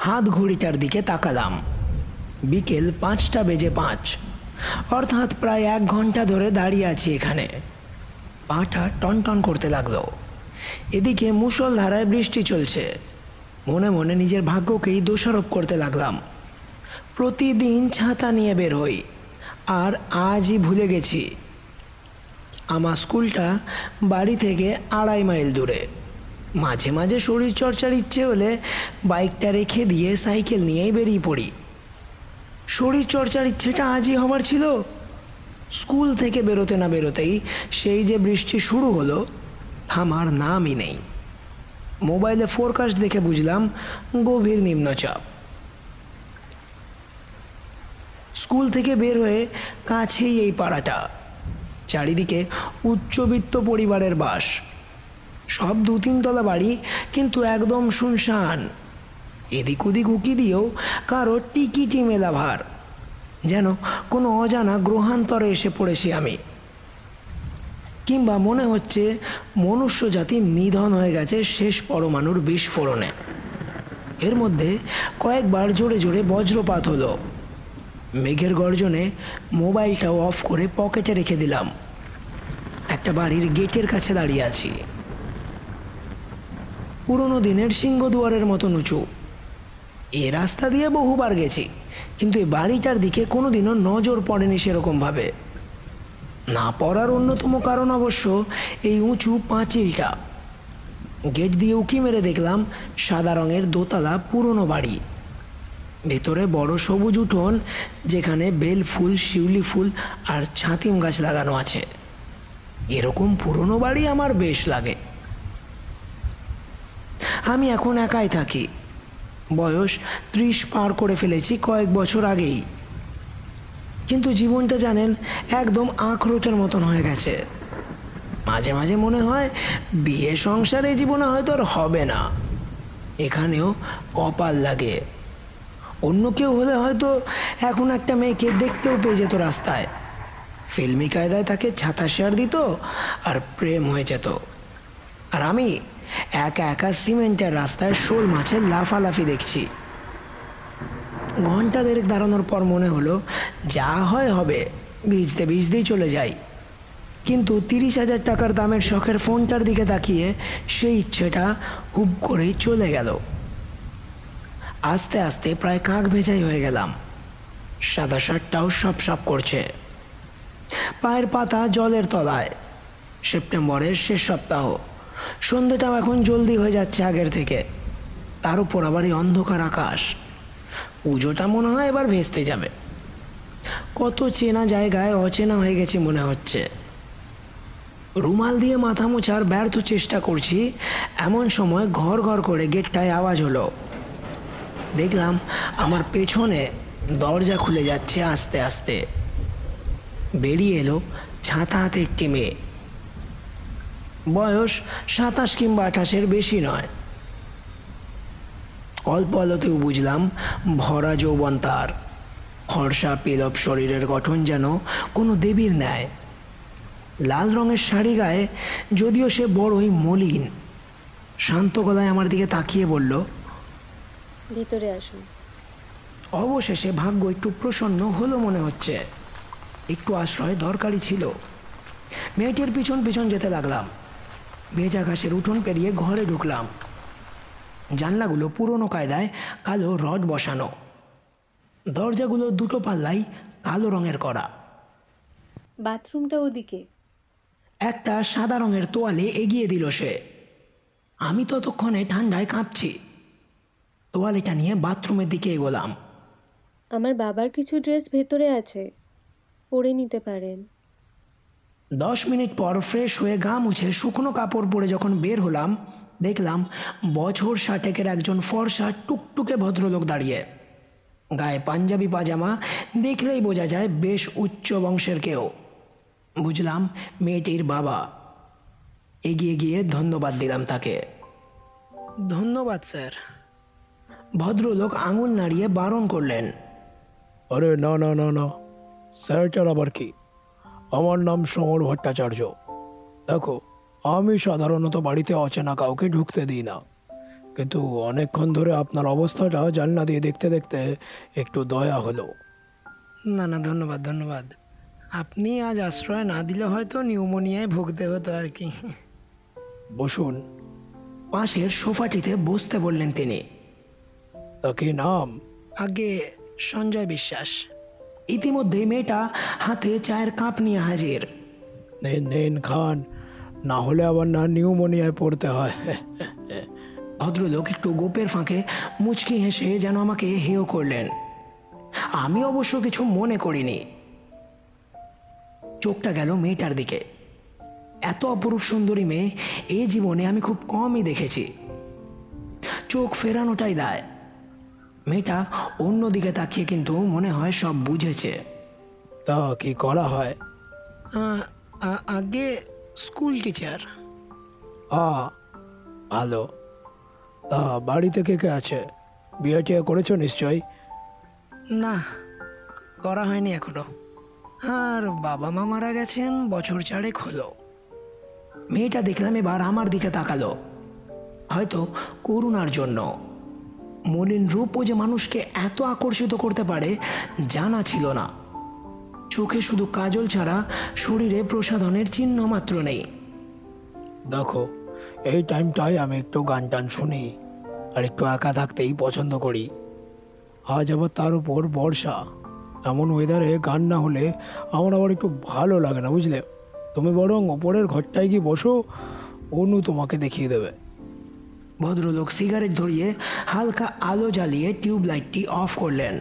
হাত ঘড়িটার দিকে তাকালাম। বিকেল পাঁচটা বেজে পাঁচ। অর্থাৎ প্রায় এক ঘণ্টা ধরে দাঁড়িয়ে আছি এখানে। পাটা টনটন করতে লাগল। এদিকে মুষলধারায় বৃষ্টি চলছে। মনে মনে নিজের ভাগ্যকেই দোষারোপ করতে লাগলাম। প্রতিদিন ছাতা নিয়ে বের হই, আর আজই ভুলে গেছি। আমার স্কুলটা বাড়ি থেকে আড়াই মাইল দূরে। মাঝে মাঝে শরীর চর্চার ইচ্ছে হলে বাইকটা রেখে দিয়ে সাইকেল নিয়েই বেরিয়ে পড়ি। শরীর চর্চার ইচ্ছেটা আজই হবার ছিল। স্কুল থেকে বেরোতে না বেরোতেই সেই যে বৃষ্টি শুরু হলো, থামার নামই নেই। মোবাইলে ফোরকাস্ট দেখে বুঝলাম গভীর নিম্নচাপ। স্কুল থেকে বের হয়ে কাছেই এই পাড়াটা, চারিদিকে উচ্চবিত্ত পরিবারের বাস। সব দু তিনতলা বাড়ি কিন্তু একদম শুনশান। এদিক ওদিক উকি দিয়েও কারও টিকিটি মেলা ভার। যেন কোনো অজানা গ্রহান্তরে এসে পড়েছি আমি। কিংবা মনে হচ্ছে মনুষ্য জাতি নিধন হয়ে গেছে শেষ পরমাণুর বিস্ফোরণে। এর মধ্যে কয়েকবার জোরে জোরে বজ্রপাত হলো। মেঘের গর্জনে মোবাইলটাও অফ করে পকেটে রেখে দিলাম। একটা বাড়ির গেটের কাছে দাঁড়িয়ে আছি। পুরনো দিনের সিংহদুয়ারের মতন উঁচু এ রাস্তা দিয়ে বহুবার গেছি, কিন্তু এই বাড়িটার দিকে কোনোদিনও নজর পড়েনি সেরকমভাবে। না পড়ার অন্যতম কারণ অবশ্য এই উঁচু পাঁচিলটা। গেট দিয়ে উকি মেরে দেখলাম সাদা রঙের দোতলা পুরনো বাড়ি। ভেতরে বড় সবুজ উঠোন, যেখানে বেল ফুল, শিউলি ফুল আর ছাতিম গাছ লাগানো আছে। এরকম পুরনো বাড়ি আমার বেশ লাগে। আমি এখন একাই থাকি। বয়স ত্রিশ পার করে ফেলেছি কয়েক বছর আগেই। কিন্তু জীবনটা জানেন, একদম আখরোটের মতন হয়ে গেছে। মাঝে মাঝে মনে হয়, বিয়ে সংসারে জীবনে হয়তো আর হবে না। এখানেও কপাল লাগে। অন্য কেউ হলে হয়তো এখন একটা মেয়েকে দেখতেও পেয়ে যেত রাস্তায়। ফিল্মি কায়দায় তাকে ছাতা শেয়ার দিত আর প্রেম হয়ে যেত। আর আমি একা একা সিমেন্টের রাস্তায় শোল মাছের লাফালাফি দেখছি। ঘণ্টা দেড়েক দাঁড়ানোর পর মনে হলো, যা হয় হবে, ভিজতে ভিজতেই চলে যাই। কিন্তু তিরিশ হাজার টাকার দামের শখের ফোনটার দিকে তাকিয়ে সেই ইচ্ছেটা হুপ করেই চলে গেল। আস্তে আস্তে প্রায় কাক ভেজাই হয়ে গেলাম। সাদা শার্টটাও সপ সপ করছে। পায়ের পাতা জলের তলায়। সেপ্টেম্বরের শেষ সপ্তাহ। সন্ধ্যেটাও এখন জলদি হয়ে যাচ্ছে আগের থেকে। তার উপর আবার এই অন্ধকার আকাশ। পুজোটা মনে হয় এবার ভেস্তে যাবে। কত চেনা জায়গায় অচেনা হয়ে গেছে মনে হচ্ছে। রুমাল দিয়ে মাথা মোছার ব্যর্থ চেষ্টা করছি, এমন সময় ঘর ঘর করে গেটটায় আওয়াজ হলো। দেখলাম আমার পেছনে দরজা খুলে যাচ্ছে আস্তে আস্তে। বেরিয়ে এলো ছাতা হাতে একটি মেয়ে। বয়স সাতাশ কিংবা আঠাশের বেশি নয়। অল্প আলোতেও বুঝলাম ভরা যৌবন তার। হর্ষা পিলপ শরীরের গঠন যেন কোনো দেবীর ন্যায়। লাল রঙের শাড়ি গায়ে যদিও সে বড়ই মলিন। শান্ত গলায় আমার দিকে তাকিয়ে বলল ভিতরে আসুন। অবশেষে ভাগ্য একটু প্রসন্ন হলো মনে হচ্ছে। একটু আশ্রয় দরকারি ছিল। মেয়েটির পিছন পিছন যেতে লাগলাম। ভেজা ঘাসের উঠোন পেরিয়ে ঘরে ঢুকলাম। জানলাগুলো পুরনো কায়দায় কালো রড বসানো। দরজাগুলো দুটো পাল্লাই কালো রঙের করা। বাথরুমটা ওদিকে। একটা সাদা রঙের তোয়ালে এগিয়ে দিল সে। আমি ততক্ষণে ঠান্ডায় কাঁপছি। তোয়ালেটা নিয়ে বাথরুমের দিকে এগোলাম। আমার বাবার কিছু ড্রেস ভেতরে আছে পরে নিতে পারেন। দশ মিনিট পর ফ্রেশ হয়ে গা মুছে শুকনো কাপড় পরে যখন বের হলাম দেখলাম বছর ষাটেকের একজন ফর্সা টুকটুকে ভদ্রলোক দাঁড়িয়ে। গায়ে পাঞ্জাবি পাজামা দেখলেই বোঝা যায় বেশ উচ্চ বংশের কেউ। বুঝলাম মেয়েটির বাবা। এগিয়ে গিয়ে ধন্যবাদ দিলাম তাকে। ধন্যবাদ স্যার। ভদ্রলোক আঙুল নাড়িয়ে বারণ করলেন। আরে না না না না। স্যারটার আবার কি? আমার নাম সমর ভট্টাচার্য। দেখো আমি সাধারণত বাড়িতে অচেনা কাউকে ঢুকতে দিই না। কিন্তু অনেকক্ষণ ধরে আপনার অবস্থাটা জানলা দিয়ে দেখতে দেখতে একটু দয়া হলো। না না ধন্যবাদ ধন্যবাদ। আপনি আজ আশ্রয় না দিলে হয়তো নিউমোনিয়ায় ভুগতে হতো আর কি। বসুন। পাশের সোফাটিতে বসতে বললেন তিনি। তা কি নাম? আগে সঞ্জয় বিশ্বাস। ইতিমধ্যেই মেয়েটা হাতে চায়ের কাপ নিয়ে হাজির। নেন নেন খান। না হলে আবার না নিউমোনিয়ায় পড়তে হয়। ভদ্রলোক একটু গোপের ফাঁকে মুচকি হেসে যেন আমাকে হেয় করলেন। আমি অবশ্য কিছু মনে করিনি। চোখটা গেল মেয়েটার দিকে। এত অপরূপ সুন্দরী মেয়ে এ জীবনে আমি খুব কমই দেখেছি। চোখ ফেরানোটাই দায়। মেয়েটা অন্যদিকে তাকিয়ে কিন্তু মনে হয় সব বুঝেছে। তা কি করা হয়? আগে স্কুল টিচার। আ ভালো। তা বাড়িতে কে কে আছে? বিয়ে টিয়ে করেছ নিশ্চয়ই? না করা হয়নি এখনও। আর বাবা মা মারা গেছেন বছর চারেক হলো। মেয়েটা দেখলাম এবার আমার দিকে তাকালো। হয়তো করুণার জন্য। মলিন রূপও যে মানুষকে এত আকর্ষিত করতে পারে, জানা ছিল না। চোখে শুধু কাজল ছাড়া শরীরে প্রসাধনের চিহ্ন মাত্র নেই। দেখো, এই টাইমটায় আমি একটু গান টান শুনি, আর একটু একা থাকতেই পছন্দ করি। আজ আবার তার উপর বর্ষা। এমন ওয়েদারে গান না হলে আমার আবার একটু ভালো লাগে না, বুঝলে? তুমি বরং ওপরের ঘরটায় গিয়ে বসো, অনু তোমাকে দেখিয়ে দেবে। ভদ্রলোক সিগারেট ধরিয়ে হালকা আলো জ্বালিয়ে টিউব লাইটটি অফ করলেন।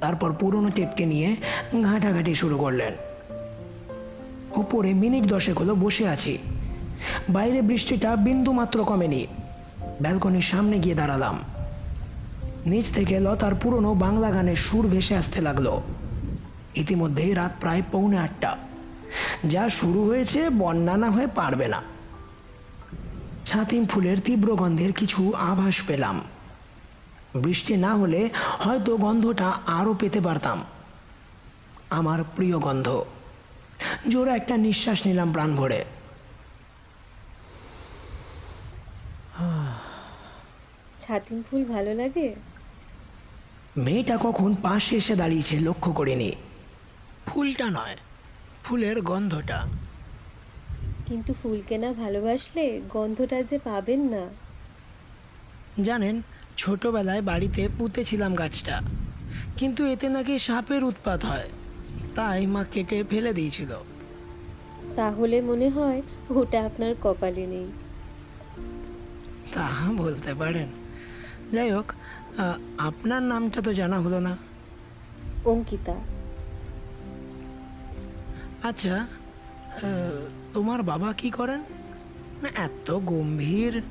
তারপর পুরনো টেপকে নিয়ে ঘাঁটাঘাঁটি শুরু করলেন। উপরে মিনিট দশেক হলো বসে আছি। বাইরে বৃষ্টিটা বিন্দু মাত্র কমেনি। ব্যালকনির সামনে গিয়ে দাঁড়ালাম। নিচ থেকে লতার পুরনো বাংলা গানের সুর ভেসে আসতে লাগল। ইতিমধ্যেই রাত প্রায় পৌনে আটটা। যা শুরু হয়েছে বন্যা না হয়ে পারবে না। ছাতিম ফুলের তীব্র গন্ধের কিছু আভাস পেলাম। বৃষ্টি না হলে হয়তো গন্ধটা আরও পেতে পারতাম। আমার প্রিয় গন্ধ। জোরে একটা নিঃশ্বাস নিলাম প্রাণ ভরে। ছাতিম ফুল ভালো লাগে? মেয়েটা কখন পাশে এসে দাঁড়িয়েছে লক্ষ্য করিনি। ফুলটা নয় ফুলের গন্ধটা। কিন্তু ফুলকে না ভালোবাসলে গন্ধটা যে পাবেন না। জানেন ছোটবেলায় বাড়িতে পুঁতেছিলাম গাছটা। কিন্তু এতে নাকি সাপের উৎপাত হয়। তাই মা কেটে ফেলে দিয়েছিল। তাহলে মনে হয় ওটা আপনার কপালে নেই। তা বলতে পারেন। যাই হোক আপনার নামটা তো জানা হলো না। অঙ্কিতা। আচ্ছা তোমার বাবা কি করেন? না এত গম্ভীর।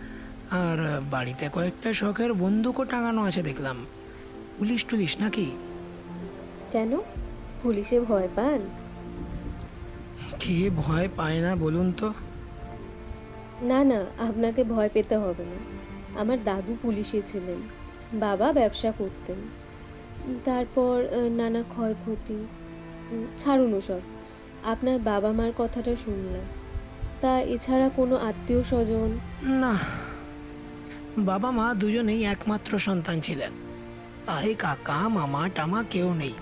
আর বাড়িতে কয়েকটা শখের বন্দুকও টাঙানো আছে দেখলাম। পুলিশ টুলিশ নাকি? কেন? পুলিশে ভয় পান? কে ভয় পায় না বলুন তো? না না আপনাকে ভয় পেতে হবে না। আমার দাদু পুলিশে ছিলেন। বাবা ব্যবসা করতেন। তারপর নানা ক্ষয়ক্ষতি। ছাড়ুন ওসব। আপনার বাবা মার কথাটা শুনলাম। তা এছাড়া কোনো আত্মীয় স্বজন না। বাবা মা দুজনেই একমাত্র সন্তান ছিলেন। তাই কাকা মামা টামা কেউ নেই।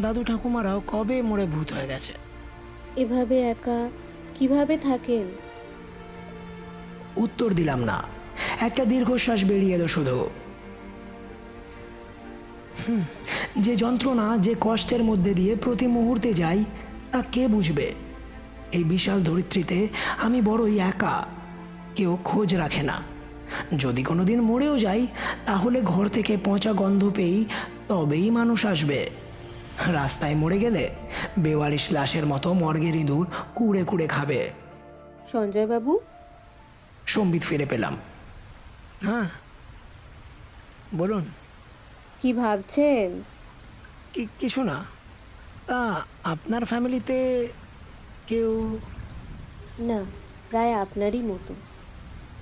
দাদু ঠাকুমারাও কবে মরে ভূত হয়ে গেছে? এভাবে একা কীভাবে থাকেন? উত্তর দিলাম না। একটা দীর্ঘশ্বাস বেরিয়ে এলো শুধু। যে যন্ত্রণা যে কষ্টের মধ্যে দিয়ে প্রতি মুহূর্তে যাই তা কে বুঝবে? এই বিশাল ধরিত্রীতে আমি বড়ই একা কেউ খোঁজ রাখে না। যদি কোনো দিন মরেও যাই তাহলে ঘর থেকে পচা গন্ধ পেয়েই তবেই মানুষ আসবে। রাস্তায় মরে গেলে বেওয়ারিশ লাশের মতো মর্গের ইঁদুর কুড়ে কুড়ে খাবে। সঞ্জয় বাবু সম্বিত ফিরে পেলাম। হ্যাঁ বলুন। কি ভাবছেন? কি কিছু না। তা আপনার ফ্যামিলিতে কেউ? না প্রায় আপনারই মতো।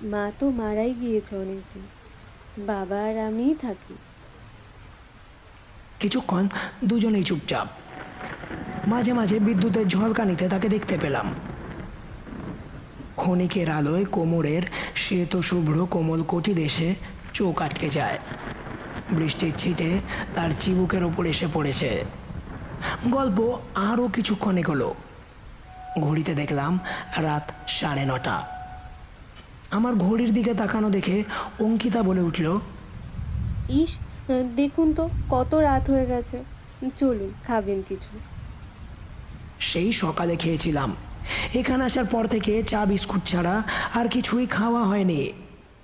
মা তো মারাই গিয়েছে অনেকদিন। বাবা আর আমিই থাকি। কিছুক্ষণ দুজনেই চুপচাপ। মাঝে মাঝে বিদ্যুতের ঝলকানিতে তাকে দেখতে পেলাম। ক্ষণিকের আলোয় কোমরের শ্বেত শুভ্র কোমল কোটি দেশে চোখ আটকে যায়। বৃষ্টির ছিটে তার চিবুকের ওপর এসে পড়েছে। গল্প আরও কিছুক্ষণ এগোলো। ঘড়িতে দেখলাম রাত সাড়ে নটা। আমার ঘড়ির দিকে তাকানো দেখে অঙ্কিতা বলে উঠল ইস দেখুন তো কত রাত হয়ে গেছে। চলুন খাবেন কিছু। সেই সকালে খেয়েছিলাম। এখানে আসার পর থেকে চা বিস্কুট ছাড়া আর কিছুই খাওয়া হয়নি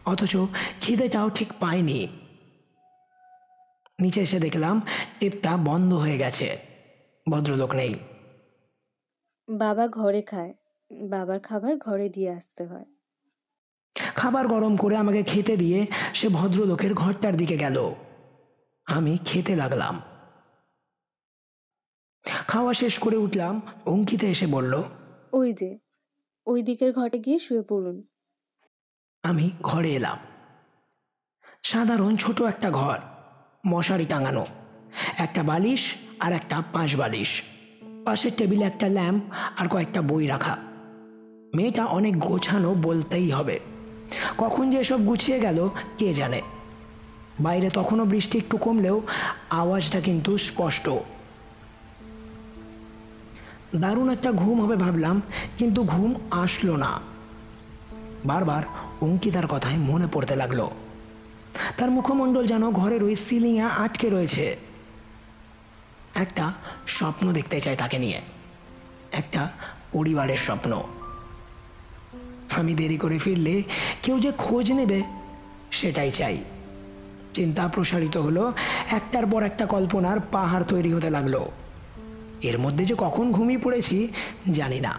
অথচ খিদেটাও ঠিক পায়নি নিচে এসে দেখলাম টেপটা বন্ধ হয়ে গেছে ভদ্রলোক নেই। বাবা ঘরে খায়। বাবার খাবার ঘরে দিয়ে আসতে হয়। খাবার গরম করে আমাকে খেতে দিয়ে সে ভদ্রলোকের ঘরটার দিকে গেল। আমি খেতে লাগলাম। খাওয়া শেষ করে উঠলাম। অঙ্কিতে এসে বলল ওই যে ওই দিকের ঘরে গিয়ে শুয়ে পড়ুন। আমি ঘরে এলাম। সাধারণ ছোট একটা ঘর মশারি টাঙানো। একটা বালিশ আর একটা পাঁচ বালিশ। পাশের টেবিলে একটা ল্যাম্প আর কয়েকটা বই রাখা। মেয়েটা অনেক গোছানো বলতেই হবে। কখন যে এসব গুছিয়ে গেল, কে জানে? বাইরে তখনও বৃষ্টি একটু কমলেও আওয়াজটা কিন্তু স্পষ্ট। দারুণ একটা ঘুম হবে ভাবলাম, কিন্তু ঘুম আসলো না। বারবার অঙ্কিতার কথায় মনে পড়তে লাগল। তার মুখমণ্ডল যেন ঘরের ওই সিলিংয়ে আটকে রয়েছে। একটা স্বপ্ন দেখতে চাই তাকে নিয়ে। একটা পরিবারের স্বপ্ন। আমি দেরি করে ফিরলে কেউ যে খোঁজ নেবে, সেটাই চাই। চিন্তা প্রসারিত হলো, একটার পর একটা কল্পনার পাহাড় তৈরি হতে লাগল। এর মধ্যে যে কখন ঘুমিয়ে পড়েছি, জানি না।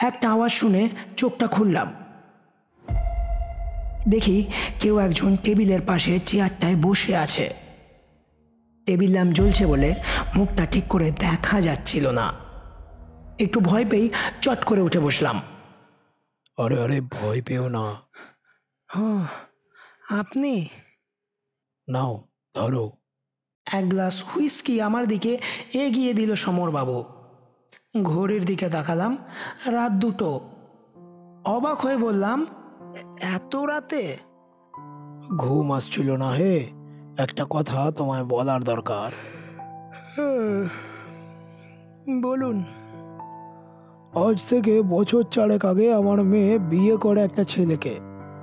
একটা আওয়াজ শুনে চোখটা খুললাম। দেখি কেউ একজন টেবিলের পাশে চেয়ারটায় বসে আছে। টেবিল ল্যাম্প জ্বলছে বলে মুখটা ঠিক করে দেখা যাচ্ছিল না। একটু ভয় পেয়ে চট করে উঠে বসলাম। আরে আরে ভয় পেও না। হ্যাঁ আপনি? নাও ধরো। এক গ্লাস হুইস্কি আমার দিকে এগিয়ে দিল সমরবাবু। ঘড়ির দিকে তাকালাম রাত দুটো। অবাক হয়ে বললাম এত রাতে? ঘুম আসছিল না হে। একটা কথা তোমায় বলার দরকার। বলুন। আজ থেকে বছর চারেক আগে আমার মেয়ে বিয়ে করে একটা ছেলেকে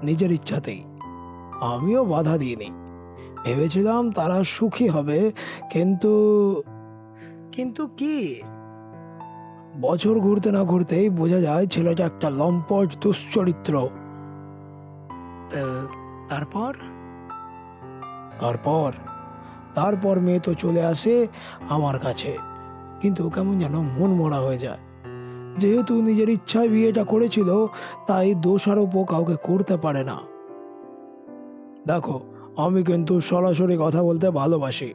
নিজের ইচ্ছাতেই। আমিও বাধা দিইনি। ভেবেছিলাম তারা সুখী হবে কিন্তু কিন্তু কি? বছর ঘুরতে না ঘুরতেই বোঝা যায় ছেলেটা একটা লম্পট দুশ্চরিত্র। তারপর? তারপর? তারপর মেয়ে তো চলে আসে আমার কাছে। কিন্তু কেমন যেন মন মরা হয়ে যায়। যেহেতু নিজের ইচ্ছায় বিয়েটা করেছিল, তাই দোষারোপও কাউকে করতে পারে না। দেখো, আমি কিন্তু সরাসরি কথা বলতে ভালোবাসি।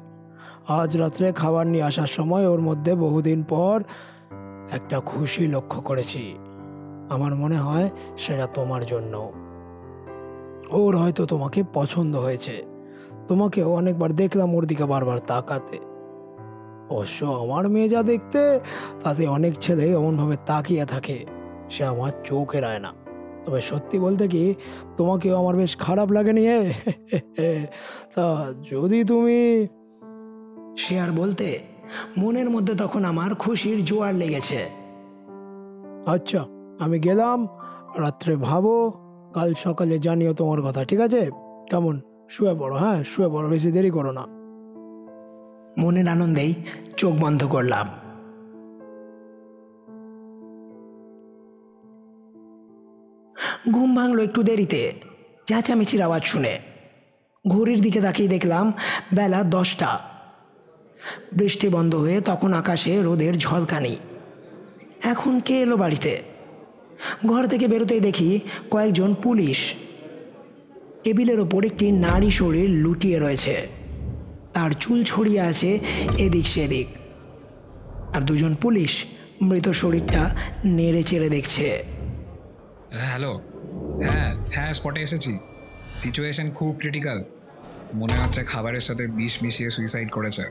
আজ রাত্রে খাবার নিয়ে আসার সময় ওর মধ্যে বহুদিন পর একটা খুশি লক্ষ্য করেছি। আমার মনে হয় সেটা তোমার জন্য ওর হয়তো তোমাকে পছন্দ হয়েছে। তোমাকেও অনেকবার দেখলাম ওর দিকে বারবার তাকাতে। অবশ্য আমার মেয়ে যা দেখতে, তাতে অনেক ছেলে এমনভাবে তাকিয়ে থাকে। সে আমার চোখের আয় না তবে সত্যি বলতে কি, তোমাকেও আমার বেশ খারাপ লাগে নিয়ে তা যদি তুমি সে আর বলতে, মনের মধ্যে তখন আমার খুশির জোয়ার লেগেছে। আচ্ছা আমি গেলাম, রাত্রে ভাবো। কাল সকালে জানিও তোমার কথা, ঠিক আছে? কেমন? শুয়ে পড়ো হ্যাঁ? শুয়ে পড়ো, বেশি দেরি করো না। মনের আনন্দেই চোখ বন্ধ করলাম। ঘুম ভাঙলো একটু দেরিতে। চেঁচামেচির আওয়াজ শুনে। ঘড়ির দিকে তাকিয়ে দেখলাম, বেলা দশটা। বৃষ্টি বন্ধ হয়ে তখন আকাশে রোদের ঝলকানি। এখন কে এলো বাড়িতে? ঘর থেকে বেরোতেই দেখি কয়েকজন পুলিশ। টেবিলের ওপর একটি নারী শরীর লুটিয়ে রয়েছে। তার চুল ছড়িয়ে আছে এদিক সেদিক। আর দুজন পুলিশ মৃত শরীরটা নেড়ে চেড়ে দেখছে। হ্যালো। হ্যাঁ হ্যাঁ স্পটে এসেছি। সিচুয়েশন খুব ক্রিটিক্যাল। মনে হচ্ছে খাবারের সাথে বিষ মিশিয়ে সুইসাইড করেছে।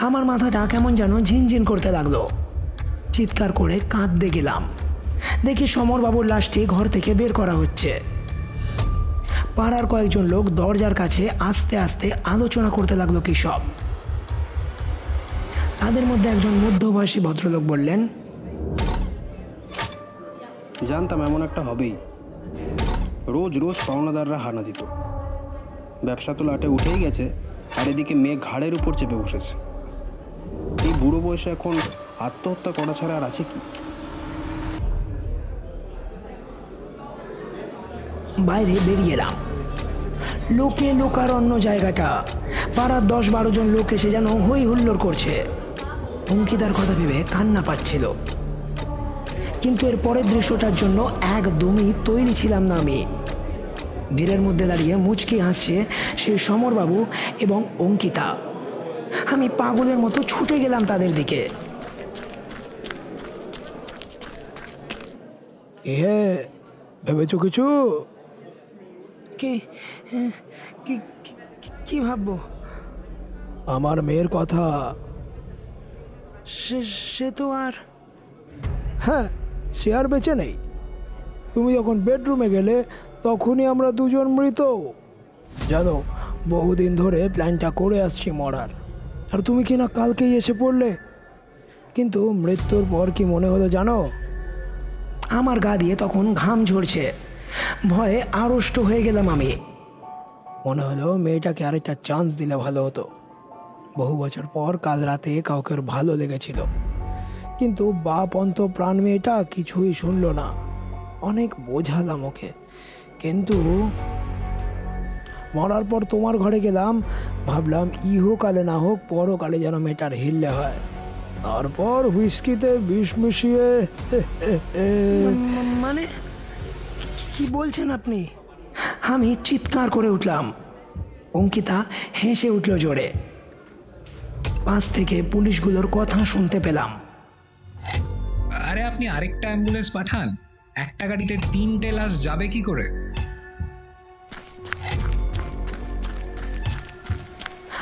আমার মাথাটা কেমন যেন ঝিনঝিন করতে লাগল। চিৎকার করে কাঁদতে গেলাম। দেখি সমরবাবুর লাশটি ঘর থেকে বের করা হচ্ছে। পাড়ার কয়েকজন লোক দরজার কাছে আস্তে আস্তে আলোচনা করতে লাগল কি সব তাদের মধ্যে একজন মধ্যবয়সী ভদ্রলোক বললেন, জানতাম এমন একটা হবেই। রোজ রোজ পাওনাদাররা হানা দিত। ব্যবসা তো লাটে উঠেই গেছে, আর এদিকে মেয়ে ঘাড়ের উপর চেপে বসেছে। এই বুড়ো বয়সে এখন আত্মহত্যা করা ছাড়া আর আছে কি? বাইরে বেরিয়ে এলাম। লোকে লোকারণ্য জায়গাটা। পাড়ার দশ বারো জন লোক এসে যেন হই হুল্লোড় করছে। অঙ্কিতার কথা ভেবে কান্না পাচ্ছিল। কিন্তু এর পরের দৃশ্যটার জন্য একদমই তৈরি ছিলাম না আমি। ভিড়ের মধ্যে দাঁড়িয়ে মুচকি হাসছে সেই সমরবাবু এবং অঙ্কিতা। আমি পাগলের মতো ছুটে গেলাম তাদের দিকে। এ, ভেবেছো কিছু? কি কি ভাববো? আমার মেয়ের কথা। সে সে তো আর হ্যাঁ সে আর বেঁচে নেই। তুমি যখন বেডরুমে গেলে তখনই আমরা দুজন মৃত। জানো বহুদিন ধরে প্ল্যানটা করে আসছি মরার। আর তুমি কি না কালকেই এসে পড়লে? কিন্তু মৃত্যুর পর কি মনে হলো জানো? আমার গা দিয়ে তখন ঘাম ঝরছে। ভয়ে আড়ষ্ট হয়ে গেলাম আমি। মনে হলো মেয়েটাকে আরেকটা চান্স দিলে ভালো হতো। বহু বছর পর কাল রাতে কাউকে ভালো লেগেছিল। কিন্তু বাপ অন্ত প্রাণ মেয়েটা কিছুই শুনলো না। অনেক বোঝালাম ওকে। কিন্তু মরার পর তোমার ঘরে গেলাম ভাবলাম ইহকালে না হোক পরকালে যেন মেয়েটার হিললে হয়। তারপর হুইস্কিতে বিষ মিশিয়ে মানে কি বলছেন আপনি? আমি চিৎকার করে উঠলাম। অঙ্কিতা হেসে উঠল জোরে। পাশ থেকে পুলিশগুলোর কথা শুনতে পেলাম। আরে আপনি আরেকটা অ্যাম্বুলেন্স পাঠান। একটা গাড়িতে তিনটে লাশ যাবে কি করে?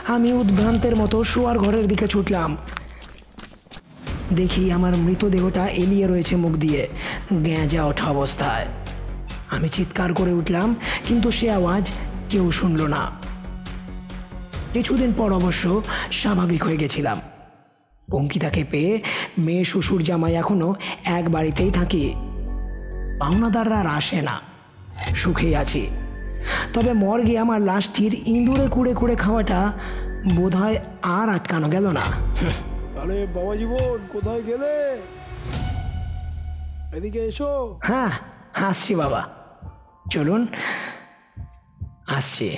আমি উদ্ভ্রান্তের মতো শোয়ার ঘরের দিকে ছুটলাম। দেখি আমার মৃতদেহটা এলিয়ে রয়েছে মুখ দিয়ে। গেঁজা ওঠা অবস্থায়। আমি চিৎকার করে উঠলাম কিন্তু সে আওয়াজ কেউ শুনল না। কিছুদিন পর অবশ্য স্বাভাবিক হয়ে গেছিলাম। অঙ্কিতাকে পেয়ে মেয়ে শ্বশুর জামাই এখনও এক বাড়িতেই থাকি। পাওনাদাররা আর আসে না। সুখেই আছি। তবে মর্গে আমার লাশটির ইঁদুরে কুড়ে কুড়ে খাওয়াটা বোধহয় আর আটকানো গেল না। আরে বাবা জীবন কোথায় গেলে? এদিকে এসো। হ্যাঁ আসছি বাবা। চলুন আসছি।